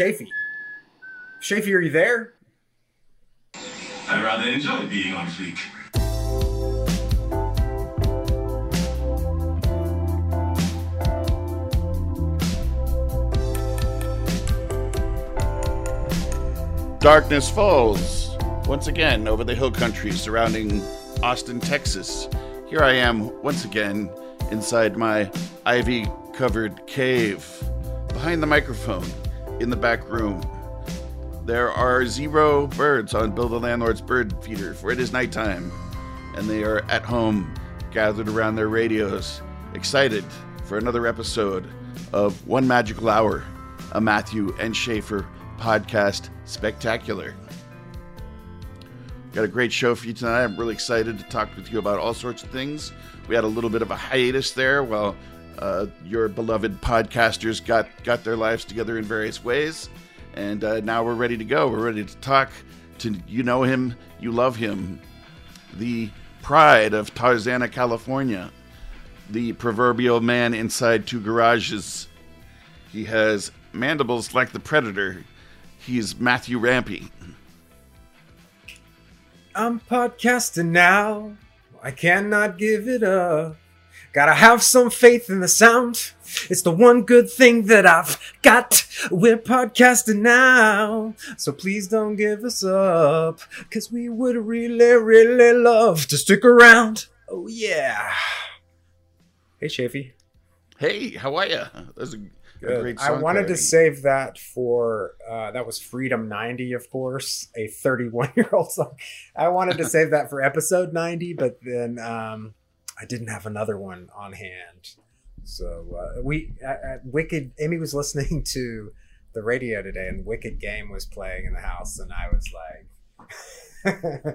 Shafee. Shafee, are you there? I rather enjoy being on fleek. Darkness falls once again over the hill country surrounding Austin, Texas. Here I am once again inside my ivy covered cave. Behind the microphone, in the back room, there are zero birds on Bill the Landlord's bird feeder, for it is nighttime, and they are at home, gathered around their radios, excited for another episode of One Magical Hour, a Matthew and Shafee podcast spectacular. Got a great show for you tonight. I'm really excited to talk with you about all sorts of things. We had a little bit of a hiatus there while uh, your beloved podcasters got got their lives together in various ways, and uh, now we're ready to go. We're ready to talk to you know him, you love him, the pride of Tarzana, California, the proverbial man inside two garages. He has mandibles like the predator. He's Matthew Rampy. I'm podcasting now. I cannot give it up. Gotta have some faith in the sound. It's the one good thing that I've got. We're podcasting now. So please don't give us up. Cause we would really, really love to stick around. Oh, yeah. Hey, Shafee. Hey, how are you? That's a, a great I wanted parody. to save that for uh, that was Freedom 90, of course, a 31 year old song. I wanted to save that for episode 90, but then um, I didn't have another one on hand. So uh, we uh, uh, Wicked Amy was listening to the radio today, and Wicked Game was playing in the house, and I was like.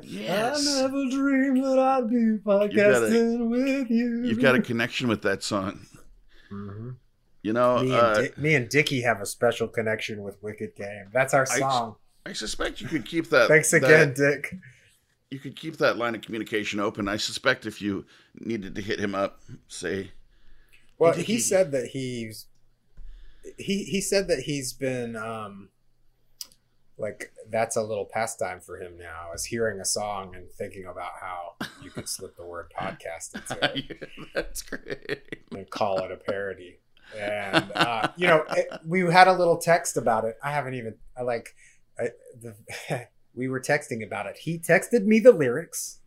Yes. I never dreamed that I'd be podcasting with you. You've got a connection with that song. Mhm. You know, me, uh, and Di- me and Dickie have a special connection with Wicked Game. That's our song. I suspect you could keep that. Thanks that- again, Dick. You could keep that line of communication open. I suspect if you needed to hit him up, say, Well, Dickie. he said that he's he he said that he's been um like that's a little pastime for him now is hearing a song and thinking about how you could slip the word podcast into it "That's great." and call it a parody. And uh, you know, it, we had a little text about it. I haven't even I like I, the, we were texting about it. He texted me the lyrics,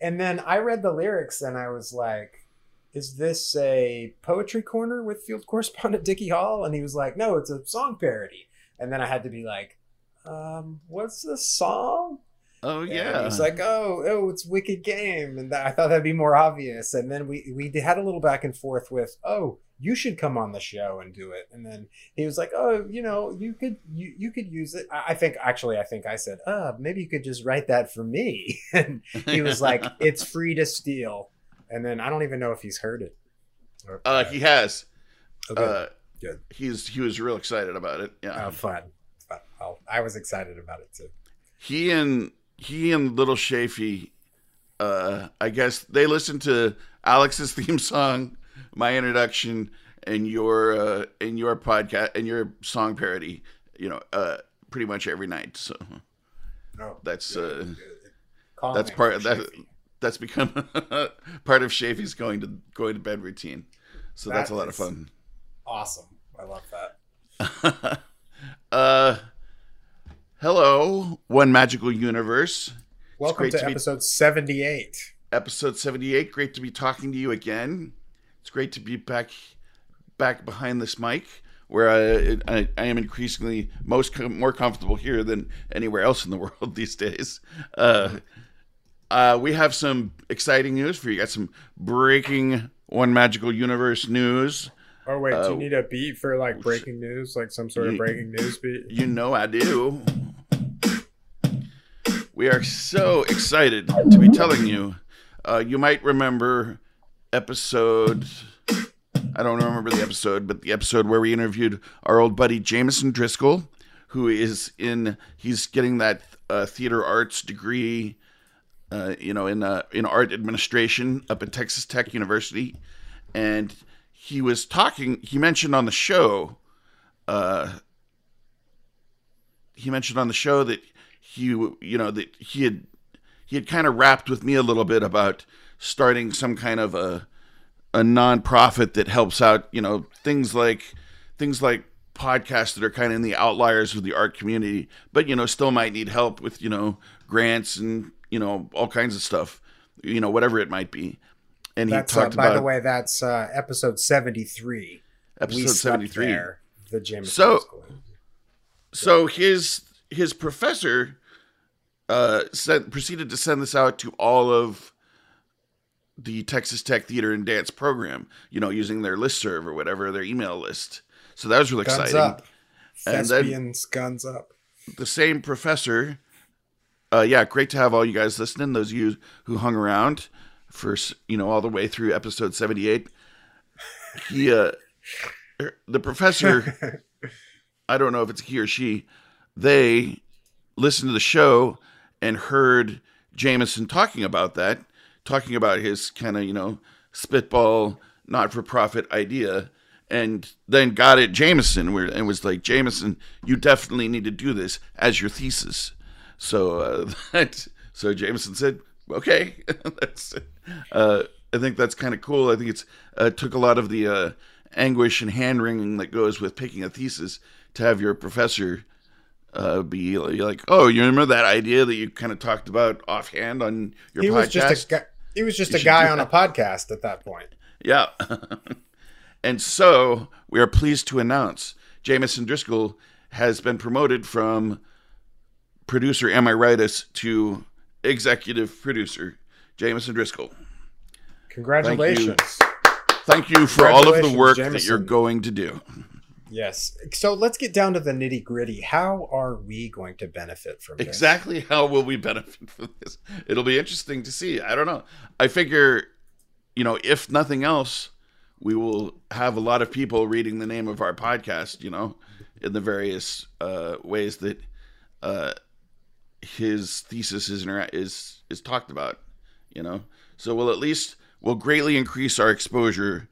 and then I read the lyrics, and I was like, "Is this a poetry corner with field correspondent Dickie Hall?" And he was like, "No, it's a song parody." And then I had to be like, um, "What's the song?" Oh yeah, he's like, oh, oh, it's Wicked Game, and that, I thought that'd be more obvious. And then we we had a little back and forth with, oh, you should come on the show and do it. And then he was like, oh, you know, you could you you could use it. I, I think actually, I think I said, uh, maybe you could just write that for me. and he was like, it's free to steal. And then I don't even know if he's heard it. Or- uh, he has. Okay. Uh, Good. He's he was real excited about it. Yeah, oh, fun. I was excited about it too. he and he and Little Shafee, uh, I guess they listened to Alex's theme song, my introduction, and your uh, and your podcast and your song parody. You know, uh, pretty much every night. So Oh, that's uh, Call that's part that. That's become part of Shafee's going to going to bed routine. So that's a lot of fun. Awesome. I love that. uh, hello, one magical universe. Welcome to, to be- episode 78. episode 78 great to be talking to you again it's great to be back back behind this mic where I, I, I am increasingly most com- more comfortable here than anywhere else in the world these days. Uh, uh, we have some exciting news for you. Got some breaking One Magical Universe news. Oh wait, do Uh, you need a beat for like breaking news, like some sort of breaking news beat? You know I do. we are so excited to be telling you. Uh, you might remember episode. I don't remember the episode, but the episode where we interviewed our old buddy Jameson Driscoll, who is in. He's getting that uh, theater arts degree, uh, you know, in uh, in art administration up at Texas Tech University, and he was talking. He mentioned on the show. Uh, he mentioned on the show that he, you know, that he had he had kind of rapped with me a little bit about starting some kind of a a nonprofit that helps out, you know, things like things like podcasts that are kind of in the outliers of the art community, but you know, still might need help with, you know, grants and, you know, all kinds of stuff, you know, whatever it might be. And he That's uh, by about the way, that's uh, episode seventy three. episode 73. the gym. So- So his his professor uh, sent, proceeded to send this out to all of the Texas Tech Theater and Dance program, you know, using their listserv or whatever, their email list. So that was really guns exciting. up, And then- guns up. The same professor, uh, yeah, great to have all you guys listening. Those of you who hung around for you know all the way through episode seventy eight. He, uh, the professor, I don't know if it's he or she, they listened to the show and heard Jameson talking about that, talking about his kind of, you know, spitball, not for profit idea, and then got it Jameson where, and was like, Jameson, you definitely need to do this as your thesis. So uh, that, so Jameson said, okay, that's, uh, I think that's kind of cool. I think it's uh, took a lot of the uh, anguish and hand wringing that goes with picking a thesis to have your professor uh, be like, oh, you remember that idea that you kind of talked about offhand on your He podcast? was just a guy. He was just You a guy on a podcast at that point. Yeah. and so we are pleased to announce Jameson Driscoll has been promoted from producer Am I Rightus to executive producer Jameson Driscoll. Congratulations. Thank you for all of the work that you're going to do. Yes. So let's get down to the nitty gritty. How are we going to benefit from this? Exactly how will we benefit from this? It'll be interesting to see. I don't know. I figure, you know, if nothing else, we will have a lot of people reading the name of our podcast, you know, in the various uh, ways that uh, his thesis is is is talked about, you know. So we'll at least we'll greatly increase our exposure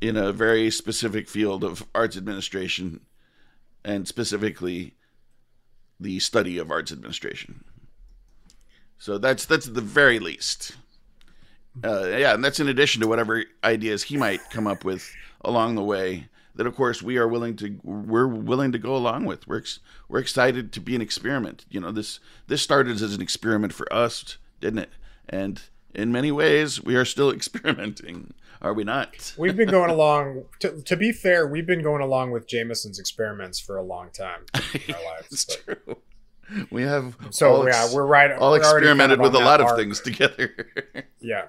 in a very specific field of arts administration and specifically the study of arts administration. So that's that's the very least. Uh, yeah, and that's in addition to whatever ideas he might come up with along the way. That of course we are willing to we're willing to go along with. We're ex- we're excited to be an experiment. You know this this started as an experiment for us, didn't it? And in many ways we are still experimenting, are we not? We've been going along. To, to be fair, we've been going along with Jameson's experiments for a long time in our lives. it's but- true. We have So all yeah, ex- we're right. all we're experimented of with a lot of arc. things together. Yeah.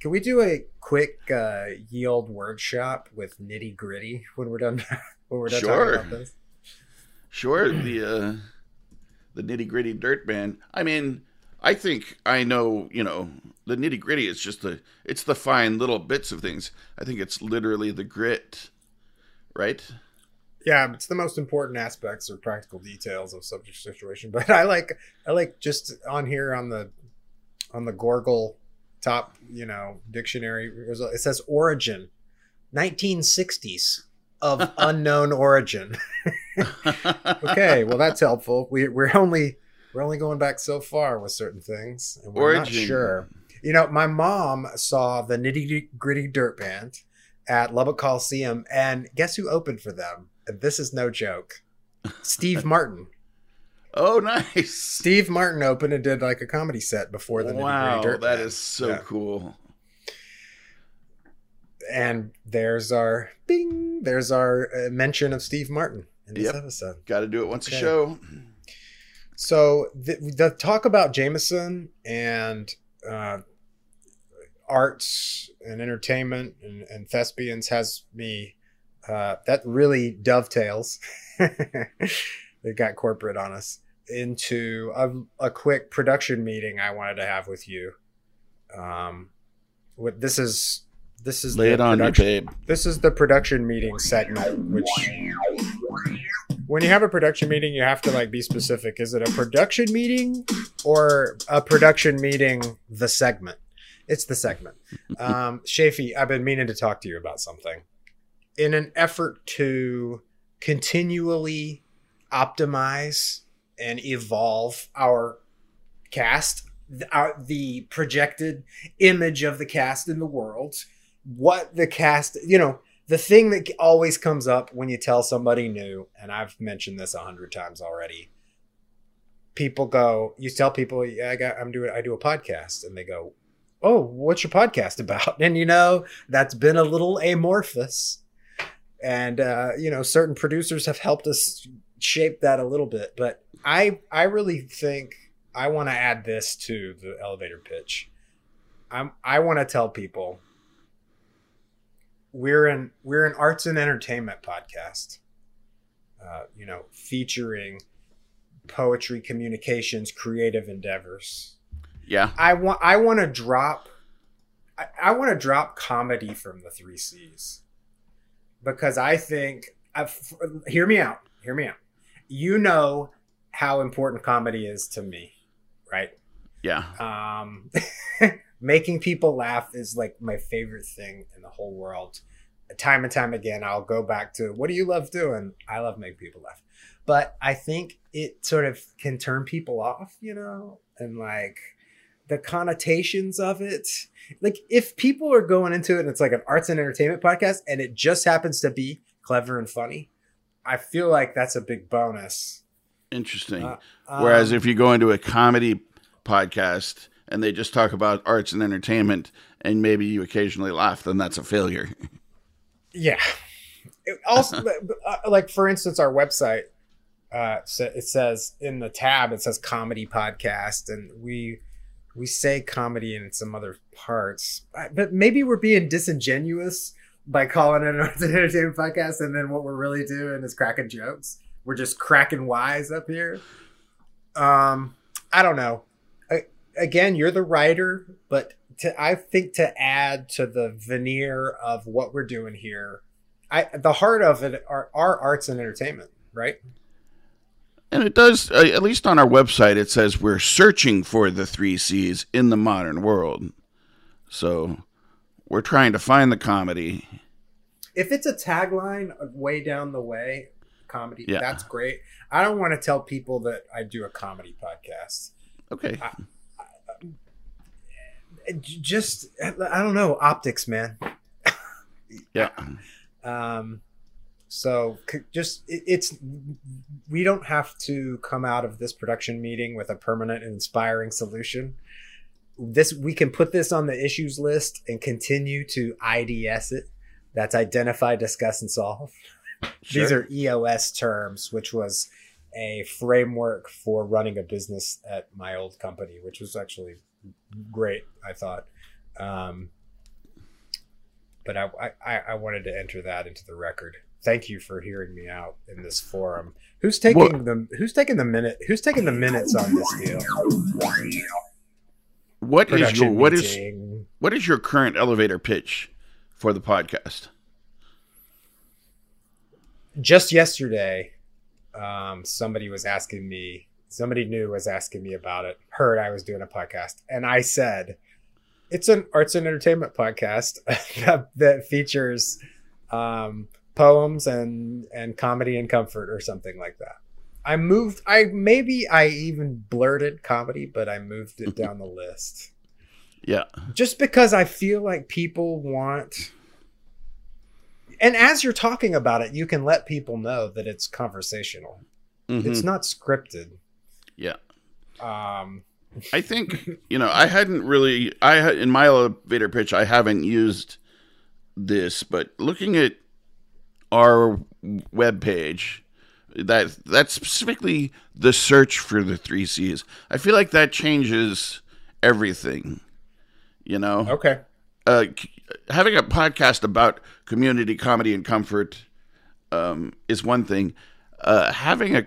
Can we do a quick uh, yield workshop with nitty gritty when we're done? When we're done Sure. talking about this? Sure, the uh, the nitty gritty dirt band. I mean, I think I know. You know, the nitty gritty is just the it's the fine little bits of things. I think it's literally the grit, right? Yeah, it's the most important aspects or practical details of subject situation. But I like I like just on here on the on the Gorgle top, you know, dictionary. It says origin, 1960s of unknown origin. okay, well that's helpful. We, we're only we're only going back so far with certain things, and we're not sure. You know, my mom saw the nitty gritty dirt band at Lubbock Coliseum, and guess who opened for them? This is no joke. Steve Martin. Oh, nice! Steve Martin opened and did like a comedy set before the wow, nitty gritty dirt that band. is so Yeah. cool. And there's our bing. There's our uh, mention of Steve Martin in this Yep. episode. Got to do it once Okay. a show. So the, the talk about Jameson and uh, arts and entertainment and, and thespians has me. Uh, that really dovetails. they got corporate on us. into a, a quick production meeting I wanted to have with you. Um, what this is this is Lay the it on you, production- babe. This is the production meeting segment, which when you have a production meeting, you have to like be specific. Is it a production meeting or a production meeting? The segment. It's the segment. Um, Shafee, I've been meaning to talk to you about something. In an effort to continually optimize and evolve our cast, our, the projected image of the cast in the world, what the cast, you know, the thing that always comes up when you tell somebody new, and I've mentioned this a hundred times already. People go, you tell people, yeah, I got, I'm doing, I do a podcast, and they go, oh, what's your podcast about? And you know, that's been a little amorphous, and uh, you know, certain producers have helped us shape that a little bit. But I, I really think I want to add this to the elevator pitch. I'm, I want to tell people we're an we're an arts and entertainment podcast uh, you know featuring poetry communications creative endeavors Yeah. i want i want to drop i, I want to drop comedy from the three c's because i think I've, hear me out hear me out you know how important comedy is to me right Yeah. um making people laugh is like my favorite thing in the whole world. Time and time again i'll go back to what do you love doing? I love making people laugh. But i think it sort of can turn people off you know? And like the connotations of it. Like if people are going into it and it's like an arts and entertainment podcast and it just happens to be clever and funny i feel like that's a big bonus. Interesting. Uh, Whereas Um, if you go into a comedy podcast and they just talk about arts and entertainment and maybe you occasionally laugh, then that's a failure. Yeah. It also, uh, like for instance, our website, uh, it says in the tab it says comedy podcast, and we we say comedy in some other parts, Uh, but maybe we're being disingenuous by calling it an arts and entertainment podcast, and then what we're really doing is cracking jokes. We're just cracking wise up here. Um, I don't know. I, again, you're the writer, but to I think to add to the veneer of what we're doing here, I the heart of it are, are arts and entertainment, right? And it does, uh, at least on our website, it says we're searching for the three C's in the modern world. So we're trying to find the comedy. If it's a tagline way down the way, comedy, Yeah. that's great. I don't want to tell people that I do a comedy podcast. Okay. J- just I don't know optics, man. Yeah. Um, so just it's we don't have to come out of this production meeting with a permanent and inspiring solution. This we can put this on the issues list and continue to IDS it. That's identify, discuss, and solve. These are EOS terms, which was a framework for running a business at my old company, which was actually great. I thought. Um, but I, I, I wanted to enter that into the record. Thank you for hearing me out in this forum. Who's taking Well- the Who's taking the minute? Who's taking the minutes on this deal? What is your what is meeting. what is your current elevator pitch for the podcast? just yesterday? Um, somebody was asking me. Somebody new was asking me about it. Heard I was doing a podcast, and I said, "It's an arts and entertainment podcast that, that features um, poems and and comedy and comfort, or something like that." I moved. I maybe I even blurted comedy, but I moved it down the list. Yeah. just because I feel like people want and as you're talking about it, you can let people know that it's conversational. Mhm. It's not scripted. Yeah. Um I think you know I hadn't really I in my elevator pitch I haven't used this, but looking at our web page, that that's specifically the search for the three C's. I feel like that changes everything. You know, okay. uh, having a podcast about community comedy and comfort um, is one thing. Uh, having a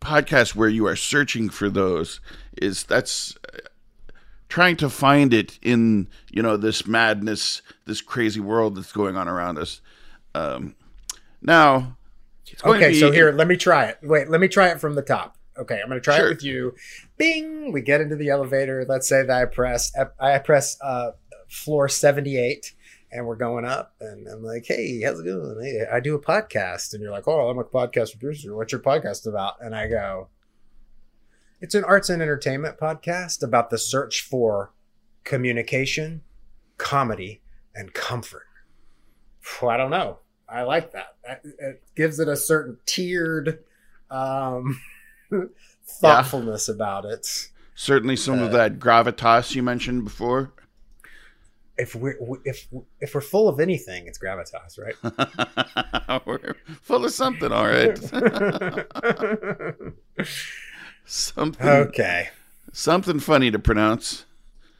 podcasts where you are searching for those is that's trying to find it in you know this madness, this crazy world that's going on around us. Um, now, it's going to Okay, be- so here, let me try it. Wait, let me try it from the top. Okay, I'm going to try Sure. it with you. Bing! We get into the elevator. Let's say that I press I press uh, floor 78 and we're going up and I'm like, "Hey, how's it going? Hey, I do a podcast." And you're like, "Oh, I'm a podcast producer. What's your podcast about?" And I go, "It's an arts and entertainment podcast about the search for communication, comedy, and comfort." Phew, I don't know. I like that. That- It gives it a certain tiered um, thoughtfulness about it. certainly some of uh, that gravitas you mentioned before. If we're if if we're full of anything, it's gravitas, right? We're full of something, all right. something, okay. something funny to pronounce.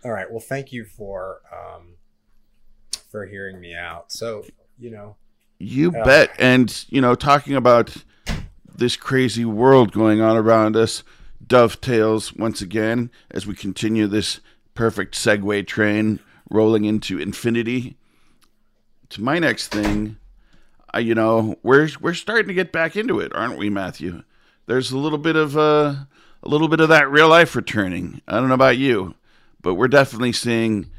All right. Well, thank you for um, for hearing me out. So you know, You Yeah. bet. And, you know, talking about this crazy world going on around us dovetails once again as we continue this perfect segue train rolling into infinity. To my next thing, I, you know, we're we're starting to get back into it, aren't we, Matthew? There's a little bit of uh, a little bit of that real life returning. I don't know about you, but we're definitely seeing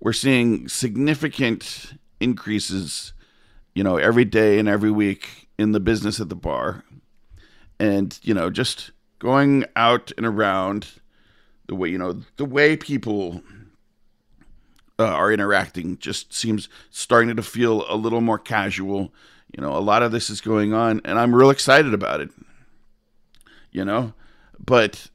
we're seeing significant increases you know, every day and every week in the business at the bar. And, you know, just going out and around the way, you know, the way people uh, are interacting just seems starting to feel a little more casual. You know, a lot of this is going on, and I'm real excited about it. You know, but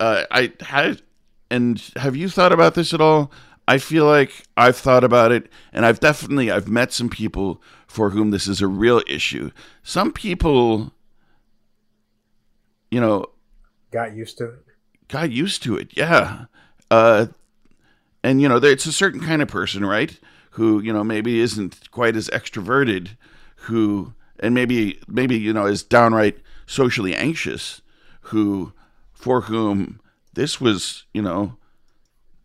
uh, I had, and have you thought about this at all? I feel like I've thought about it, and I've definitely I've met some people for whom this is a real issue. Some people, you know, got used to it. got used to it. Yeah. Uh, and you know, there- it's a certain kind of person, right? Who you know maybe isn't quite as extroverted, who and maybe maybe you know is downright socially anxious, who for whom this was you know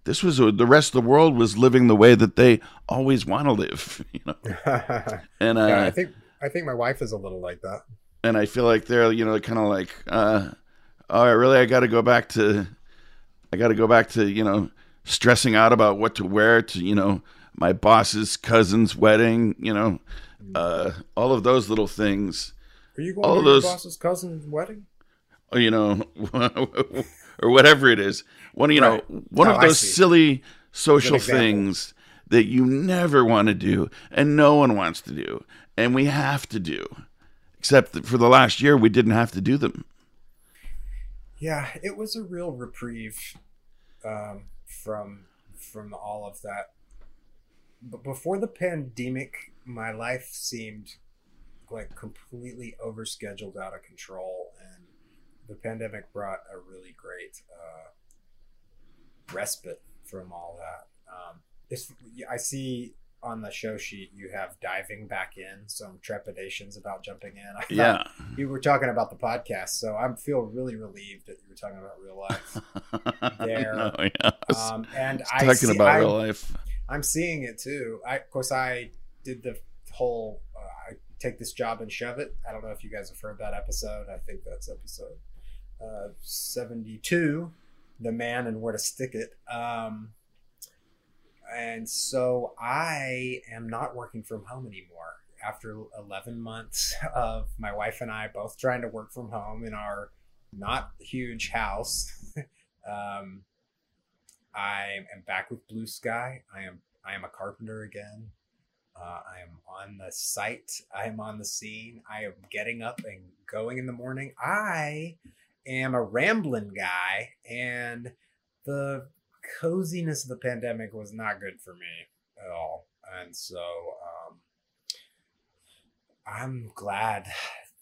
this was the rest of the world was living the way that they always want to live, you know. And uh, I think I think my wife is a little like that. and I feel like they're you know kind of like, uh, all right, really, I got to go back to, I got to go back to you know stressing out about what to wear to you know my boss's cousin's wedding, you know, uh, all of those little things, Are you going All to of your those- boss's cousin's wedding? or, you know, or whatever it is. One, you Right. know, one Oh, of those silly social things that you never want to do and no one wants to do, and we have to do. Except that for the last year, we didn't have to do them. Yeah, it was a real reprieve um, from from all of that. But before the pandemic, my life seemed like completely overscheduled, out of control, and the pandemic brought a really great uh, respite from all that. Um, I see on the show sheet you have diving back in, some trepidations about jumping in. I Yeah. you were talking about the podcast, so I feel really relieved that you were talking about real life. There. no, yeah. Was Um, and I talking see, about I, real life. I'm seeing it too. I, of course, I did the whole uh, I take this job and shove it. I don't know if you guys have heard that episode. I think that's episode uh, 72, the man and where to stick it. Um, and so I am not working from home anymore. After 11 months of my wife and I both trying to work from home in our not huge house, um, I am back with Blue Sky. I am I am a carpenter again. Uh, I am on the site. I am on the scene. I am getting up and going in the morning. I am a rambling guy, and the coziness of the pandemic was not good for me at all. And so um, I'm glad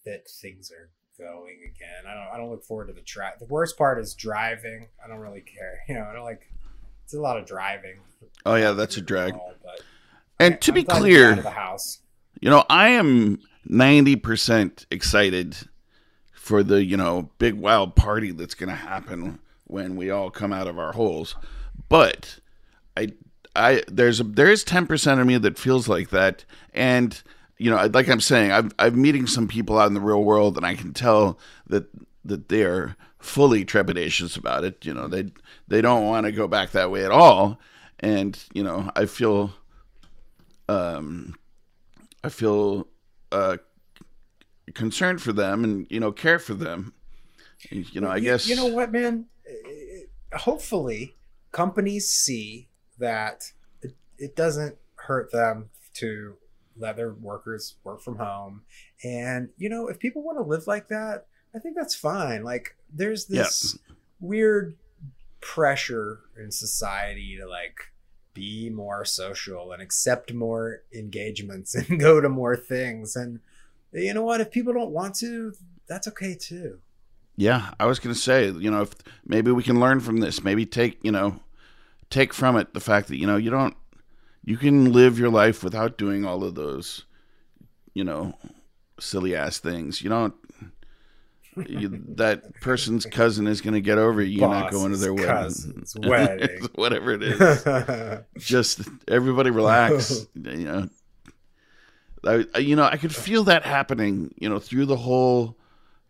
that things are going again. I don't I don't look forward to the drive. The worst part is driving. I don't really care. You know, I don't like it's a lot of driving. Oh yeah, that's a drag. But And to I'm be glad to get clear, out of the house. You know, I am 90% excited for the you know big wild party that's going to happen when we all come out of our holes. But I I there's a, there is ten percent of me that feels like that, and you know, like I'm saying, I'm I'm meeting some people out in the real world, and I can tell that that they're fully trepidatious about it. You know, they they don't want to go back that way at all, and you know, I feel um I feel uh concerned for them and you know care for them. You know, I guess you know what, man. Hopefully, companies see that it, it doesn't hurt them to let their workers work from home, and you know, if people want to live like that, I think that's fine. Like, there's this yeah. weird pressure in society to like be more social and accept more engagements and go to more things and you know what? If people don't want to, that's okay too. Yeah, I was going to say, you know, if maybe we can learn from this, maybe take, you know, take from it the fact that, you know, you don't, you can live your life without doing all of those, you know, silly ass things. You don't, you, that person's cousin is going to get over you Boss's not going to their wedding, wedding. whatever it is. Just everybody relax. you know, I, you know, I could feel that happening, you know, through the whole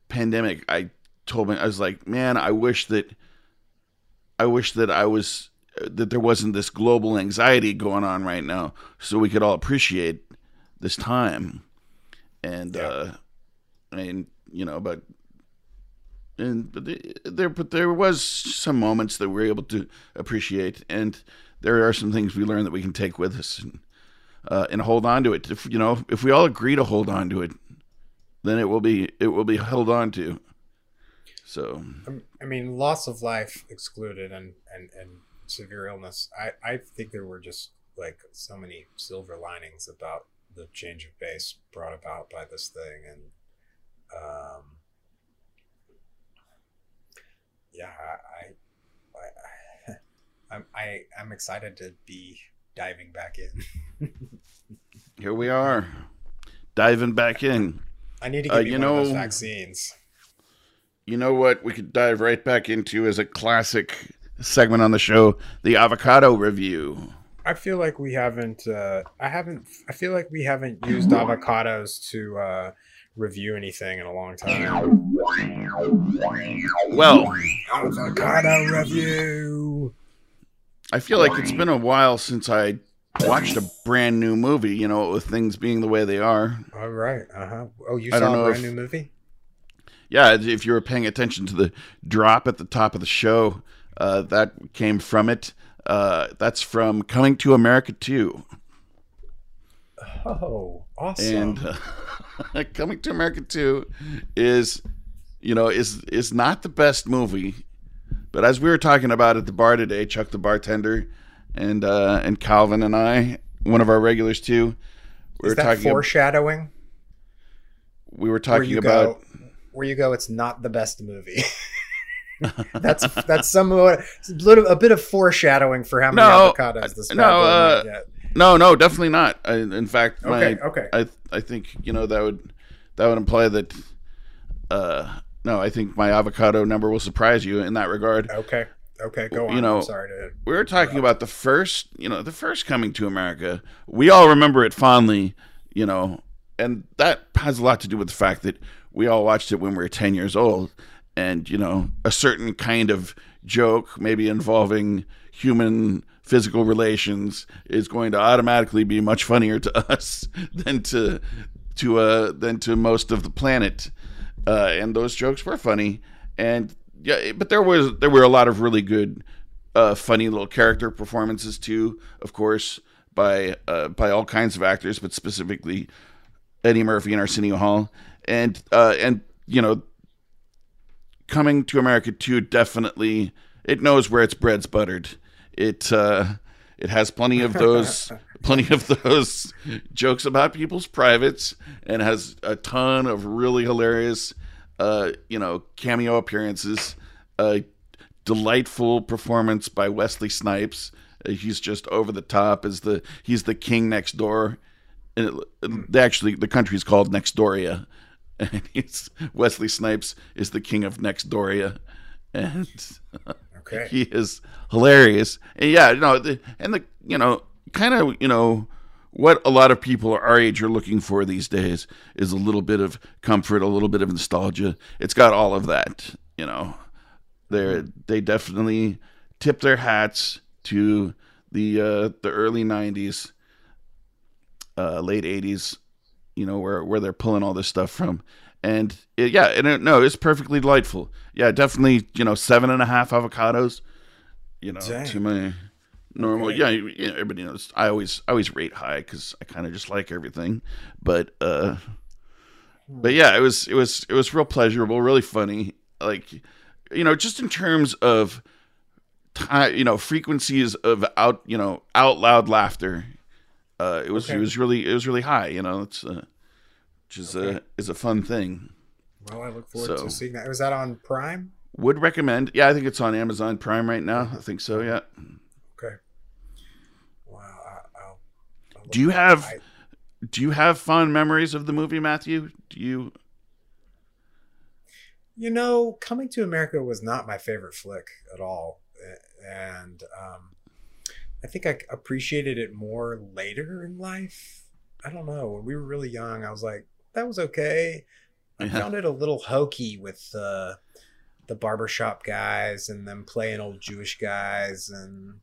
pandemic. I told me, I was like, man, I wish that, I wish that I was, that there wasn't this global anxiety going on right now so we could all appreciate this time. And, yeah. uh, I mean, you know, but, and but there, but there was some moments that we are able to appreciate. And there are some things we learned that we can take with us. And, uh, and hold on to it. If you know, if we all agree to hold on to it, then it will be it will be held on to. So, I mean, loss of life excluded and and and severe illness. I I think there were just like so many silver linings about the change of base brought about by this thing, and um, yeah, I. I, I I'm I, I'm excited to be diving back in. Here we are, diving back in. I need to get uh, you know, vaccines. You know what? We could dive right back into as a classic segment on the show, the avocado review. I feel like we haven't. Uh, I haven't. I feel like we haven't used avocados to uh, review anything in a long time. Well, avocado review. I feel like it's been a while since I watched a brand new movie, you know, with things being the way they are. All right. Uh huh. Oh, you saw a brand if, new movie? Yeah, if you were paying attention to the drop at the top of the show, uh, that came from it. Uh, that's from Coming to America 2. Oh, awesome. And uh, Coming to America 2 is, you know, is is not the best movie but as we were talking about at the bar today, Chuck the bartender and uh, and Calvin and I, one of our regulars too, we Is were that talking foreshadowing. Ab- we were talking about go, where you go. It's not the best movie. that's that's somewhat a little a bit of foreshadowing for how many no, avocados this no uh, no no definitely not. I, in fact, my, okay okay I I think you know that would that would imply that uh no, I think my avocado number will surprise you in that regard. Okay. Okay, go on. You know, I'm sorry to. We were talking about the first, you know, the first coming to America. We all remember it fondly, you know, and that has a lot to do with the fact that we all watched it when we were 10 years old. And, you know, a certain kind of joke, maybe involving human physical relations, is going to automatically be much funnier to us than to to uh than to most of the planet uh, and those jokes were funny. And yeah, but there was there were a lot of really good, uh, funny little character performances too. Of course, by uh, by all kinds of actors, but specifically Eddie Murphy and Arsenio Hall, and uh, and you know, coming to America too. Definitely, it knows where its bread's buttered. It uh, it has plenty of those plenty of those jokes about people's privates and has a ton of really hilarious uh, you know cameo appearances a delightful performance by wesley snipes uh, he's just over the top as the he's the king next door and it, actually the country's called nextdoria and he's Wesley Snipes is the king of Next Doria, and Okay. he is hilarious. And yeah, no, the, and the you know kind of you know what a lot of people our age are looking for these days is a little bit of comfort, a little bit of nostalgia. It's got all of that, you know. They they definitely tip their hats to the uh, the early '90s, uh, late '80s, you know, where where they're pulling all this stuff from. And it, yeah, and it, no, it's perfectly delightful. Yeah, definitely, you know, seven and a half avocados. You know, Dang. to my normal. Okay. Yeah, you, you know, everybody knows. I always I always rate high because I kind of just like everything. But uh, but yeah, it was it was it was real pleasurable, really funny. Like you know, just in terms of time, you know, frequencies of out you know out loud laughter. Uh, it was Okay. it was really it was really high. You know, it's uh, which is a is a fun thing. Well, I look forward So- to seeing that. Was that on Prime? Would recommend. Yeah, I think it's on Amazon Prime right now. I think so. Yeah. Okay. Wow. I, I'll, I'll Do you have I- Do you have fond memories of the movie, Matthew? Do you? You know, Coming to America was not my favorite flick at all, and um, I think I appreciated it more later in life. I don't know. When we were really young, I was like, that was okay. I Yeah. found it a little hokey with uh, the barbershop guys and them playing old Jewish guys and.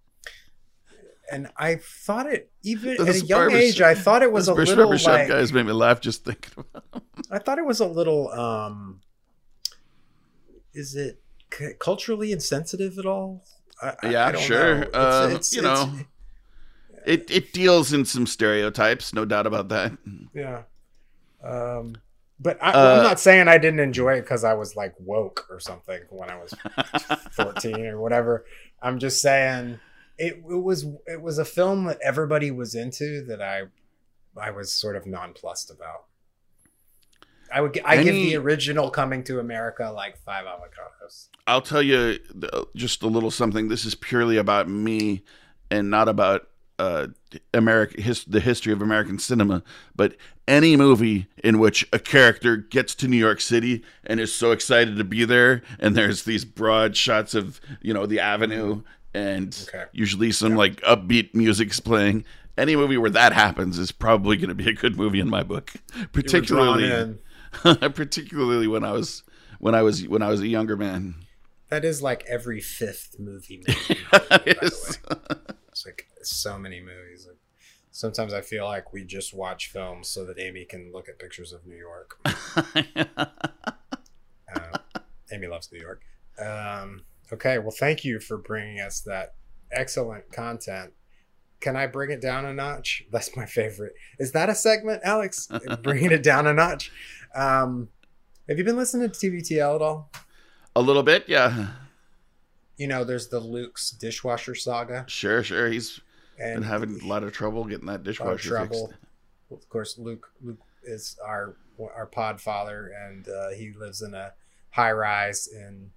And I thought it even at a young age. I thought it was a little barbershop like guys made me laugh just thinking about. Them. I thought it was a little. um Is it c- culturally insensitive at all? I, Yeah, I sure. know. Um, you know. It it deals in some stereotypes, no doubt about that. yeah. Um, but I, Uh, I'm not saying I didn't enjoy it because I was like woke or something when I was 14 or whatever. I'm just saying it, it was it was a film that everybody was into that I I was sort of nonplussed about. I would I give the original Coming to America like five avocados. I'll tell you just a little something. This is purely about me and not about uh, America, his, the history of American cinema. But any movie in which a character gets to New York City and is so excited to be there, and there's these broad shots of you know the avenue, and Okay. usually some like upbeat music's playing. Any movie where that happens is probably going to be a good movie in my book, You were drawn particularly. particularly when I was when I was when I was a younger man. That is like every fifth movie. made in Hollywood, by the Yes. It's like so many movies. Like, sometimes I feel like we just watch films so that Amy can look at pictures of New York. Uh, Amy loves New York. Um, okay, well, thank you for bringing us that excellent content. Can I bring it down a notch? That's my favorite. Is that a segment, Alex? Bringing it down a notch. Um, have you been listening to TBTL at all? a little bit, yeah. You know, there's the Luke's dishwasher saga, Sure, sure. He's and been having a lot of trouble getting that dishwasher trouble. fixed. Of course, Luke Luke is our our pod father, and uh, he lives in a high rise in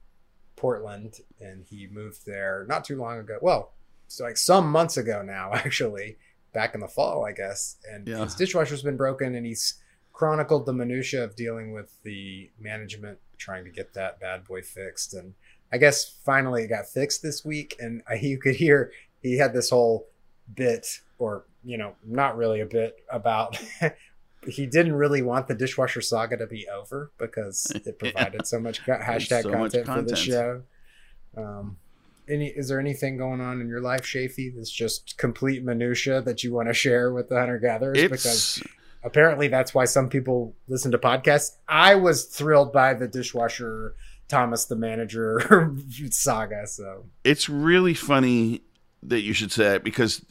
Portland, and he moved there not too long ago. Well, so like some months ago now, actually, back in the fall, I guess. And Yeah. his dishwasher's been broken, and he's chronicled the minutia of dealing with the management trying to get that bad boy fixed. And I guess finally it got fixed this week, and I, you could hear he had this whole bit, or you know, not really a bit about. he didn't really want the dishwasher saga to be over because it provided so much co- hashtag so much content, for the show. Um, any is there anything going on in your life, Shafee, that's just complete minutia that you want to share with the hunter gatherers? because apparently that's why some people listen to podcasts. I was thrilled by the dishwasher Thomas the manager saga. So it's really funny that you should say it because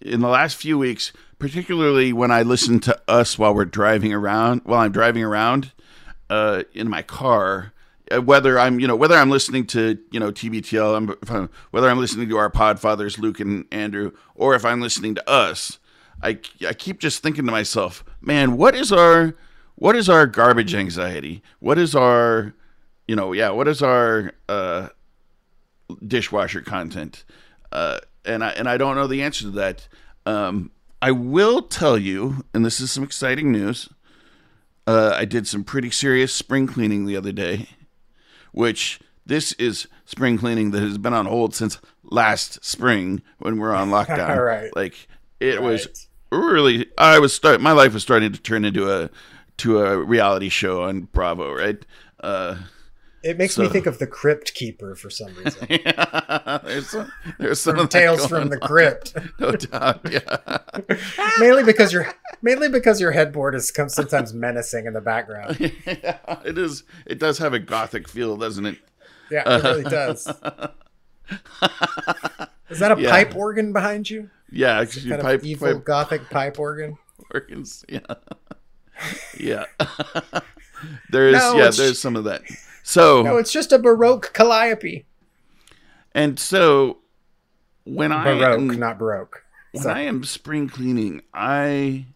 in the last few weeks, particularly when I listen to us while we're driving around, while I'm driving around uh, in my car, uh, whether I'm you know whether I'm listening to you know TBTL, I'm, whether I'm listening to our Podfathers Luke and Andrew, or if I'm listening to us, I I keep just thinking to myself, man, what is our what is our garbage anxiety? What is our you know yeah what is our uh, dishwasher content? Uh, and I and I don't know the answer to that. Um, I will tell you, and this is some exciting news. uh, I did some pretty serious spring cleaning the other day, which this is spring cleaning that has been on hold since last spring when we're on lockdown. Right. Like it was. Really I was start my life was starting to turn into a to a reality show on Bravo, right? Uh It makes me think of the Crypt Keeper for some reason. there's some, there's some From Tales from the on, Crypt. no doubt. Yeah. mainly because your mainly because your headboard is sometimes menacing in the background. yeah, it is it does have a gothic feel, doesn't it? Yeah, it really does. Is that a Yeah. pipe organ behind you? Yeah, you pipe, evil pipe gothic pipe organ. organs. Yeah. Yeah. there is No, yeah, there's some of that. So No, it's just a baroque calliope. and so when I Baroque, am, not baroque. when So- I am spring cleaning, I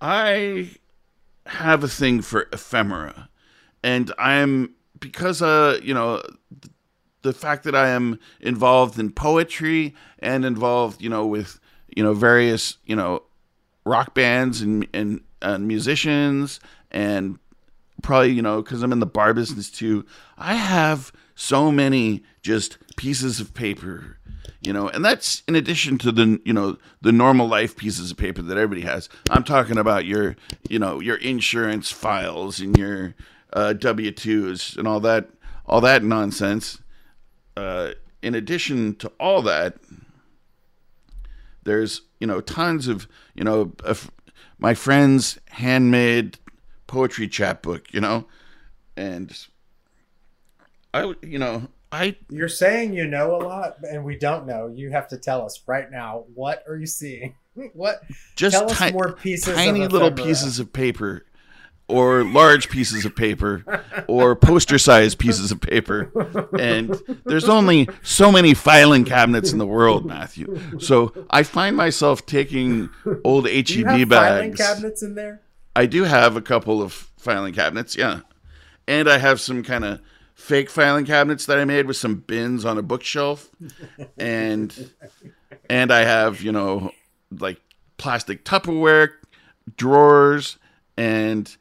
I have a thing for ephemera, and I'm because uh you know the fact that I am involved in poetry and involved you know with you know various you know rock bands and and, and musicians and probably you know because i'm in the bar business too i have so many just pieces of paper you know and that's in addition to the you know the normal life pieces of paper that everybody has. I'm talking about your you know your insurance files and your uh, w2s and all that all that nonsense uh, in addition to all that there's you know tons of you know of my friend's handmade poetry chapbook you know and i you know i You're saying you know a lot, and we don't know. You have to tell us right now. What are you seeing? What? just tell ti- more pieces. tiny little pieces of paper or large pieces of paper or poster sized pieces of paper and there's only so many filing cabinets in the world matthew so i find myself taking old Do you heb have filing cabinets in there? I do have a couple of filing cabinets, yeah. And I have some kind of fake filing cabinets that I made with some bins on a bookshelf. And and I have, you know, like plastic Tupperware drawers and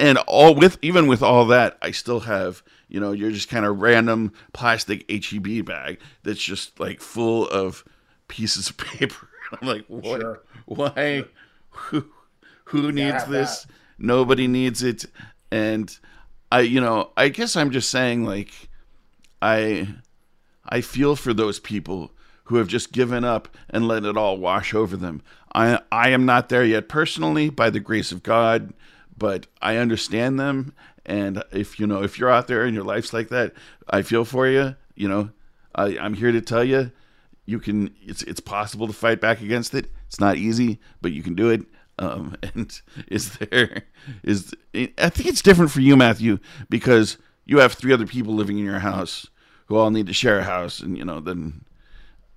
and all with even with all that, I still have, you know, you're just kind of random plastic HEB bag that's just like full of pieces of paper. I'm like, what? Sure. Why? Who, who needs this? Nobody needs it. And I, you know, I guess I'm just saying, like, I, I feel for those people who have just given up and let it all wash over them. I, I am not there yet personally, by the grace of God, but I understand them. And if you know, if you're out there and your life's like that, I feel for you. You know, I, I'm here to tell you, you can. It's it's possible to fight back against it. It's not easy, but you can do it. Um, and is there is I think it's different for you, Matthew, because you have three other people living in your house who all need to share a house, and you know then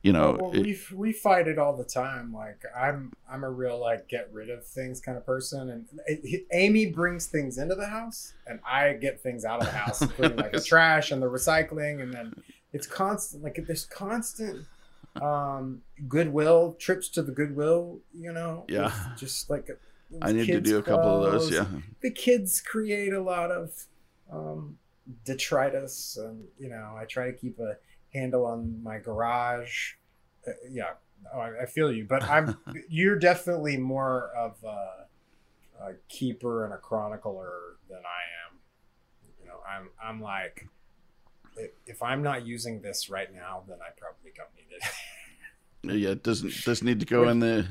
you know Well, we we fight it all the time. Like I'm I'm a real like get rid of things kind of person, and it- Amy brings things into the house, and I get things out of the house, including like the trash and the recycling, and then it's constant. Like there's constant um goodwill trips to the goodwill. You know, Yeah. Just like I need to do a couple of those. Yeah, the kids create a lot of um, detritus, and you know, I try to keep a handle on my garage. Uh, yeah, oh, I, I feel you, but I'm you're definitely more of a, a keeper and a chronicler than I am. You know, I'm I'm like. If I'm not using this right now, then I probably don't need it. yeah. It doesn't doesn't need to go in the.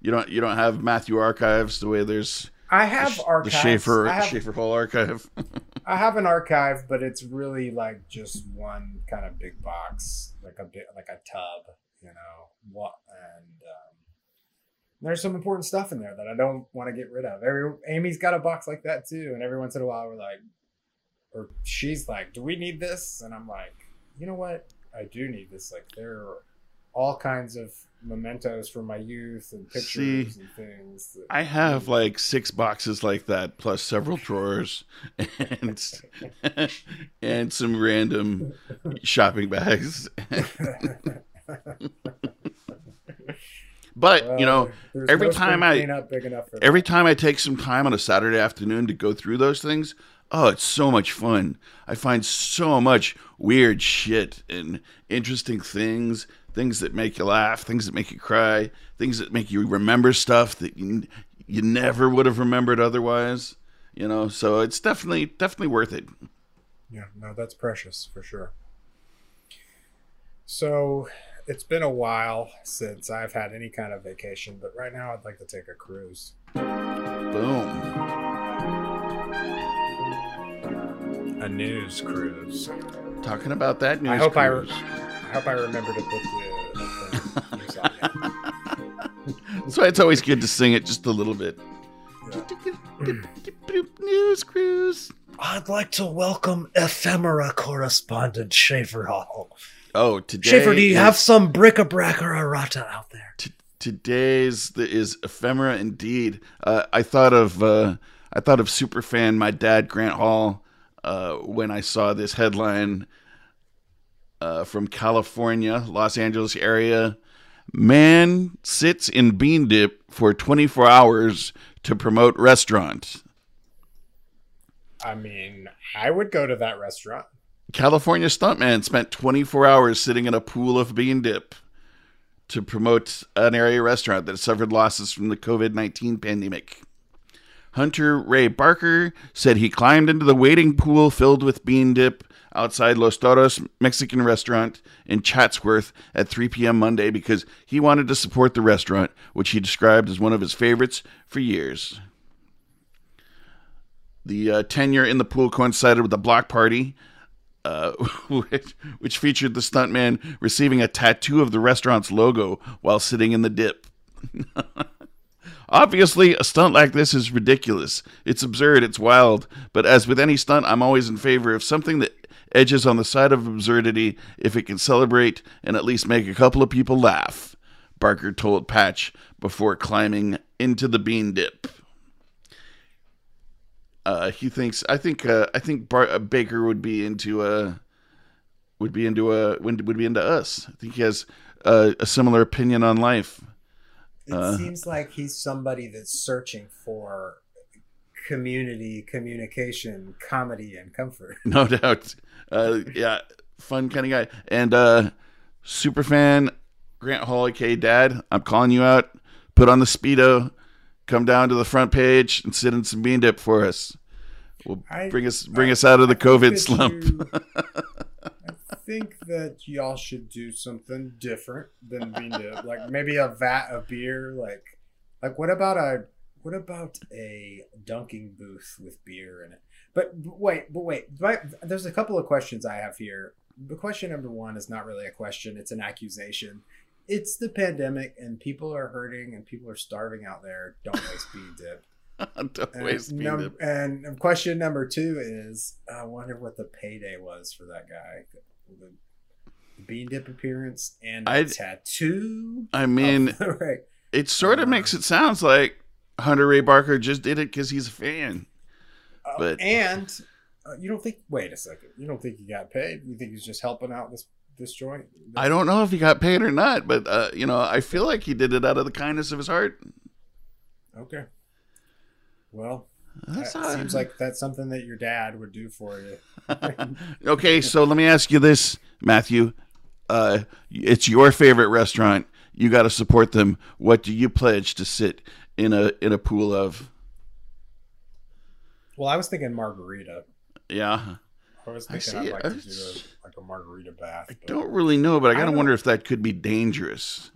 You don't you don't have Matthew archives the way there's I have Sh- the archives. Shafee have, Shafee Hall archive. I have an archive, but it's really like just one kind of big box, like a bit like a tub, you know. What and um, there's some important stuff in there that I don't want to get rid of. Every Amy's got a box like that too, and every once in a while we're like, or she's like, "Do we need this?" And I'm like, "You know what? I do need this. Like there are all kinds of mementos from my youth and pictures See, and things." That, I have like six boxes like that, plus several drawers, and and some random shopping bags. But you know, every no time I- big enough for every time I take some time on a Saturday afternoon to go through those things, oh, it's so much fun. I find so much weird shit and interesting things, things that make you laugh, things that make you cry, things that make you remember stuff that you, you never would have remembered otherwise. You know, so it's definitely definitely worth it. Yeah, no, that's precious for sure. So it's been a while since I've had any kind of vacation, but right now I'd like to take a cruise. Boom. A news cruise. Talking about that news. I hope I cruise. I hope I remember to put the, That's why it's always good to sing it just a little bit. Yeah. News cruise. I'd like to welcome ephemera correspondent Shafee Hall. Oh, today. Shafee, do you is- have some bric-a-brac or errata out there? T- today's the, is ephemera indeed. Uh, I thought of uh, I thought of superfan my dad Grant Hall uh, when I saw this headline uh, from California, Los Angeles area. Man sits in bean dip for 24 hours to promote restaurant. I mean, I would go to that restaurant. California stuntman spent 24 hours sitting in a pool of bean dip to promote an area restaurant that suffered losses from the COVID 19 pandemic. Hunter Ray Barker said he climbed into the waiting pool filled with bean dip outside Los Toros Mexican restaurant in Chatsworth at 3 p.m. Monday because he wanted to support the restaurant, which he described as one of his favorites for years. The uh, tenure in the pool coincided with a block party uh, which, which featured the stuntman receiving a tattoo of the restaurant's logo while sitting in the dip. Obviously, a stunt like this is ridiculous. It's absurd, it's wild, but as with any stunt, I'm always in favor of something that edges on the side of absurdity if it can celebrate and at least make a couple of people laugh, Barker told Patch before climbing into the bean dip. Uh, he thinks I think uh, I think Bar- uh, Baker would be into a would be into a would would be into us. I think he has uh, a similar opinion on life. It Uh. seems like he's somebody that's searching for community, communication, comedy, and comfort. No doubt. Uh, yeah, fun kind of guy. And uh, super fan Grant Hall, aka Dad. I'm calling you out. Put on the speedo. Come down to the front page and sit in some bean dip for us. We'll I- bring us bring us out of the I COVID slump. you- I think that y'all should do something different than bean dip. Like maybe a vat of beer. Like, like what about a what about a dunking booth with beer in it? But, but wait, but wait. But there's a couple of questions I have here. The question number one is not really a question; it's an accusation. It's the pandemic, and people are hurting, and people are starving out there. Don't waste bean dip. Don't And, waste bean num- dip. and question number two is I wonder what the payday was for that guy. The, the bean dip appearance and I'd- tattoo. I mean, right. it sort of Uh, makes it sounds like Hunter Ray Barker just did it because he's a fan. Uh, and uh, you don't think? Wait a second. You don't think he got paid? You think he's just helping out this this joint? I don't know if he got paid or not, but uh, you know, I feel like he did it out of the kindness of his heart. Okay. Well, that seems like that's something that your dad would do for you. okay, so let me ask you this, Matthew. Uh, it's your favorite restaurant. You got to support them. What do you pledge to sit in a in a pool of? Well, I was thinking margarita. Yeah, I was I thinking see. I'd like I to do a, like a margarita bath. I don't really know, but I I gotta don't- wonder if that could be dangerous.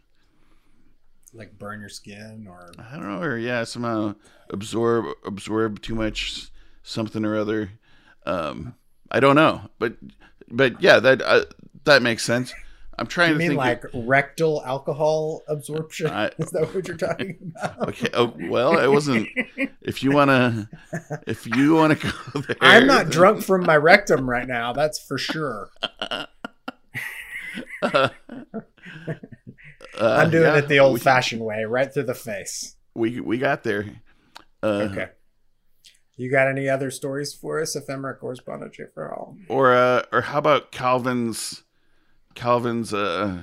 like burn your skin or I don't know, or yeah, somehow absorb absorb too much something or other. Um, I don't know, but but yeah, that uh, that makes sense. I'm trying you to mean think. like rectal alcohol absorption I- is that what you're talking about okay, oh, well, it wasn't. If you wanna, if you wanna go there, i'm not then- drunk from my rectum right now that's for sure Uh, i'm doing yeah, it the old fashioned way right through the face We we got there. Uh, okay you got any other stories for us ephemera correspondent for all Or uh, or how about Calvin's Calvin's uh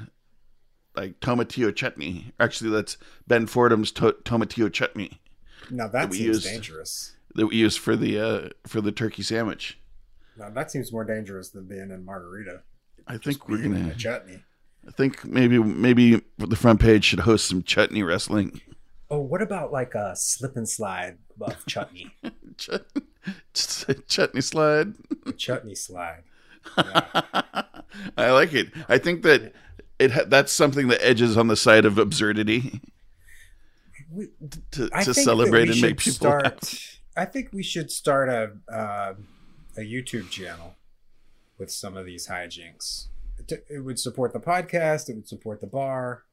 like tomatillo chutney. Actually, that's Ben Fordham's to- tomatillo chutney Now that we seems used- dangerous. that we use for the uh, for the turkey sandwich. Now that seems more dangerous than being in margarita. I think we're gonna. a chutney. I think maybe maybe the front page should host some chutney wrestling. Oh, what about like a slip and slide of chutney? Chutney slide. chutney slide. I like it. I think that it that's something that edges on the side of absurdity We, to, to celebrate and make people start. laugh. I think we should start a uh, a YouTube channel with some of these hijinks. It, it would support the podcast. It would support the bar.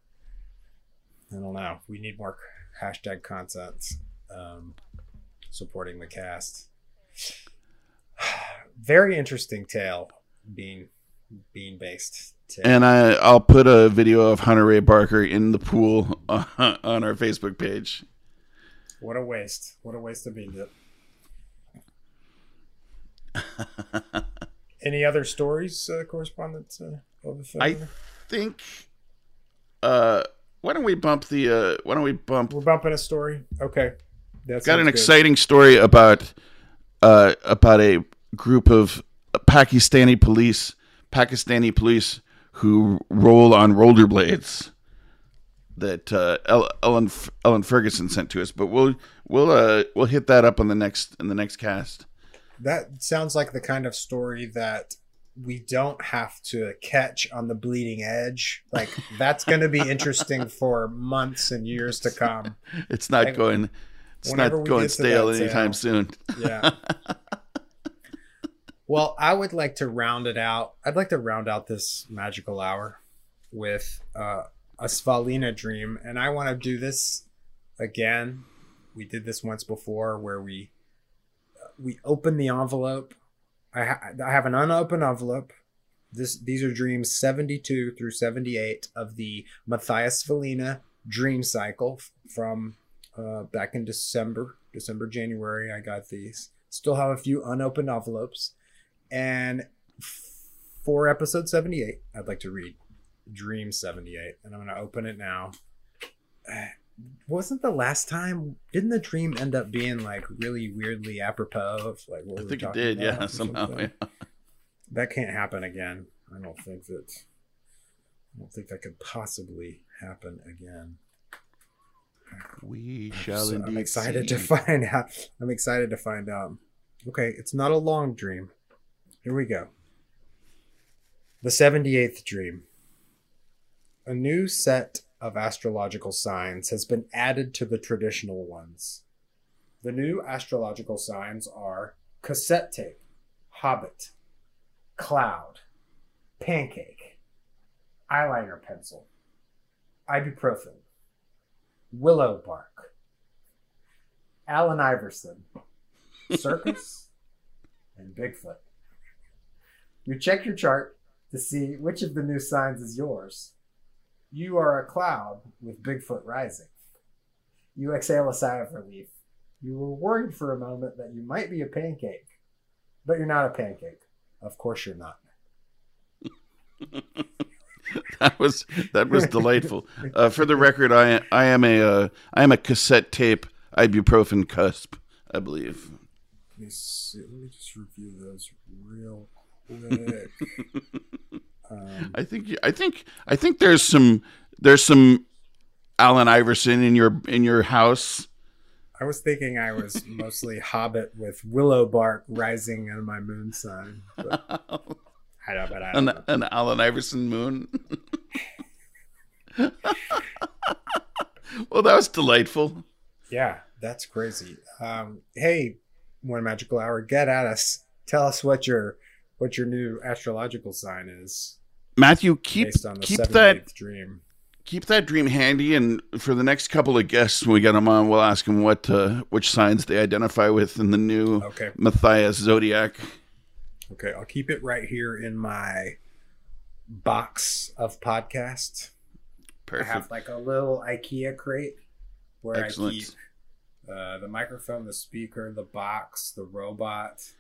I don't know. We need more hashtag content um, supporting the cast. Very interesting tale being being based. Tale. And I I'll put a video of Hunter Ray Barker in the pool on, our Facebook page. What a waste! What a waste of being it. Any other stories, uh, correspondent uh, of the I think uh why don't we bump the uh why don't we bump We're bumping a story. Okay, that's got an exciting story about uh, about a group of Pakistani police, Pakistani police who roll on rollerblades. That uh, Ellen Ellen Ferguson sent to us, but we'll we'll uh, we'll hit that up on the next in the next cast. That sounds like the kind of story that we don't have to catch on the bleeding edge. Like that's going to be interesting for months and years to come. It's not I- going it's whenever not going stale anytime soon. Yeah. well, I would like to round it out. I'd like to round out this magical hour with uh, a Svalina dream, and I want to do this again. We did this once before, where we uh, we open the envelope. I, ha- I have an unopened envelope. This these are dreams seventy two through seventy eight of the Matthias Svalina dream cycle from uh, back in December, December, January. I got these. Still have a few unopened envelopes. And for episode 78, I'd like to read Dream 78. And I'm going to open it now. Wasn't the last time, didn't the dream end up being like really weirdly apropos of like what I think it did, yeah, somehow. Yeah. That can't happen again. I don't think that. I don't think that could possibly happen again. We shall So. I'm excited see. to find out. I'm excited to find out. Okay, it's not a long dream. Here we go. The 78th dream. A new set of astrological signs has been added to the traditional ones. The new astrological signs are cassette tape, hobbit, cloud, pancake, eyeliner pencil, ibuprofen, willow bark, Allen Iverson, circus, and Bigfoot. You check your chart to see which of the new signs is yours. You are a cloud with Bigfoot rising. You exhale a sigh of relief. You were worried for a moment that you might be a pancake, but you're not a pancake. Of course, you're not. that was that was delightful. Uh, for the record, I I am a uh, I am a cassette tape ibuprofen cusp, I believe. Let me see. Let me just review those real quick. um, I think I think I think there's some there's some Allen Iverson in your in your house. I was thinking I was mostly Hobbit with willow bark rising on my moon sign. But I don't, but I don't An, an Allen Iverson moon. well, that was delightful. Yeah, that's crazy. Um, hey, one magical hour, get at us. Tell us what your what your new astrological sign is Matthew, keep based on the keep that dream. keep that dream handy, and for the next couple of guests, when we get them on, we'll ask them what uh, which signs they identify with in the new Okay, Matthias zodiac. Okay, I'll keep it right here in my box of podcast. I have like a little IKEA crate where Excellent. I keep uh, the microphone, the speaker, the box, the robot,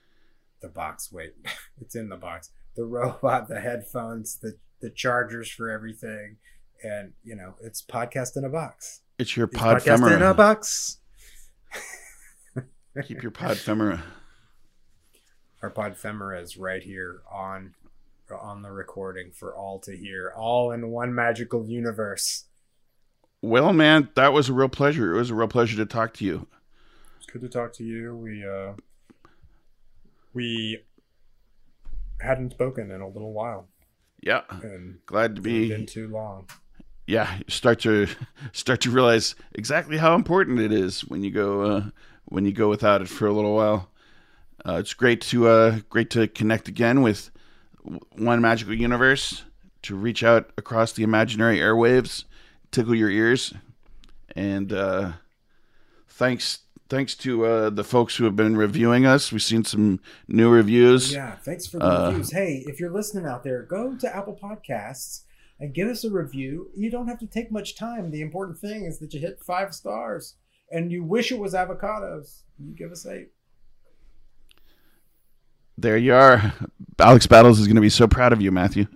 the box. Wait, it's in the box. The robot, the headphones, the the chargers for everything, and you know it's podcast in a box. It's your It's pod podcast in a femora. box. Keep your pod femora. Our pod femora is right here on on the recording for all to hear, all in one magical universe. Well, man, that was a real pleasure. It was a real pleasure to talk to you. It's good to talk to you. We uh we hadn't spoken in a little while, Yeah, and glad to be. been too long. yeah, you start to start to realize exactly how important it is when you go uh, when you go without it for a little while. Uh, it's great to uh, great to connect again with one magical universe to reach out across the imaginary airwaves, tickle your ears, and uh, thanks thanks to uh, the folks who have been reviewing us. We've seen some new reviews. Yeah, thanks for the Uh, reviews. Hey, if you're listening out there, go to Apple Podcasts and give us a review. You don't have to take much time. The important thing is that you hit five stars and you wish it was avocados. You give us eight. There you are. Alex Battles is going to be so proud of you, Matthew.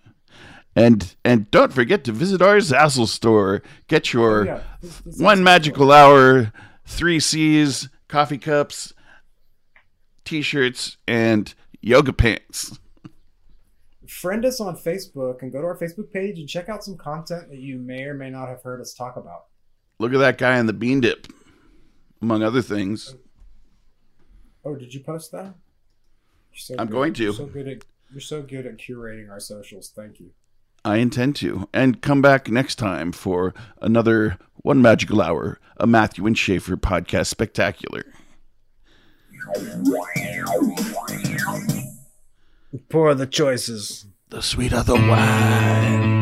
And and don't forget to visit our Zazzle store. Get your Oh, yeah, this- this one magical hour, three C's, coffee cups, t-shirts, and yoga pants. Friend us on Facebook and go to our Facebook page and check out some content that you may or may not have heard us talk about. Look at that guy in the bean dip, among other things. Oh, did you post that? You're so I'm good- going to. You're so good at you're so good at curating our socials. Thank you. I intend to. And come back next time for another One Magical Hour, a Matthew and Shafee podcast spectacular. Pour the choices. The sweet of the wine.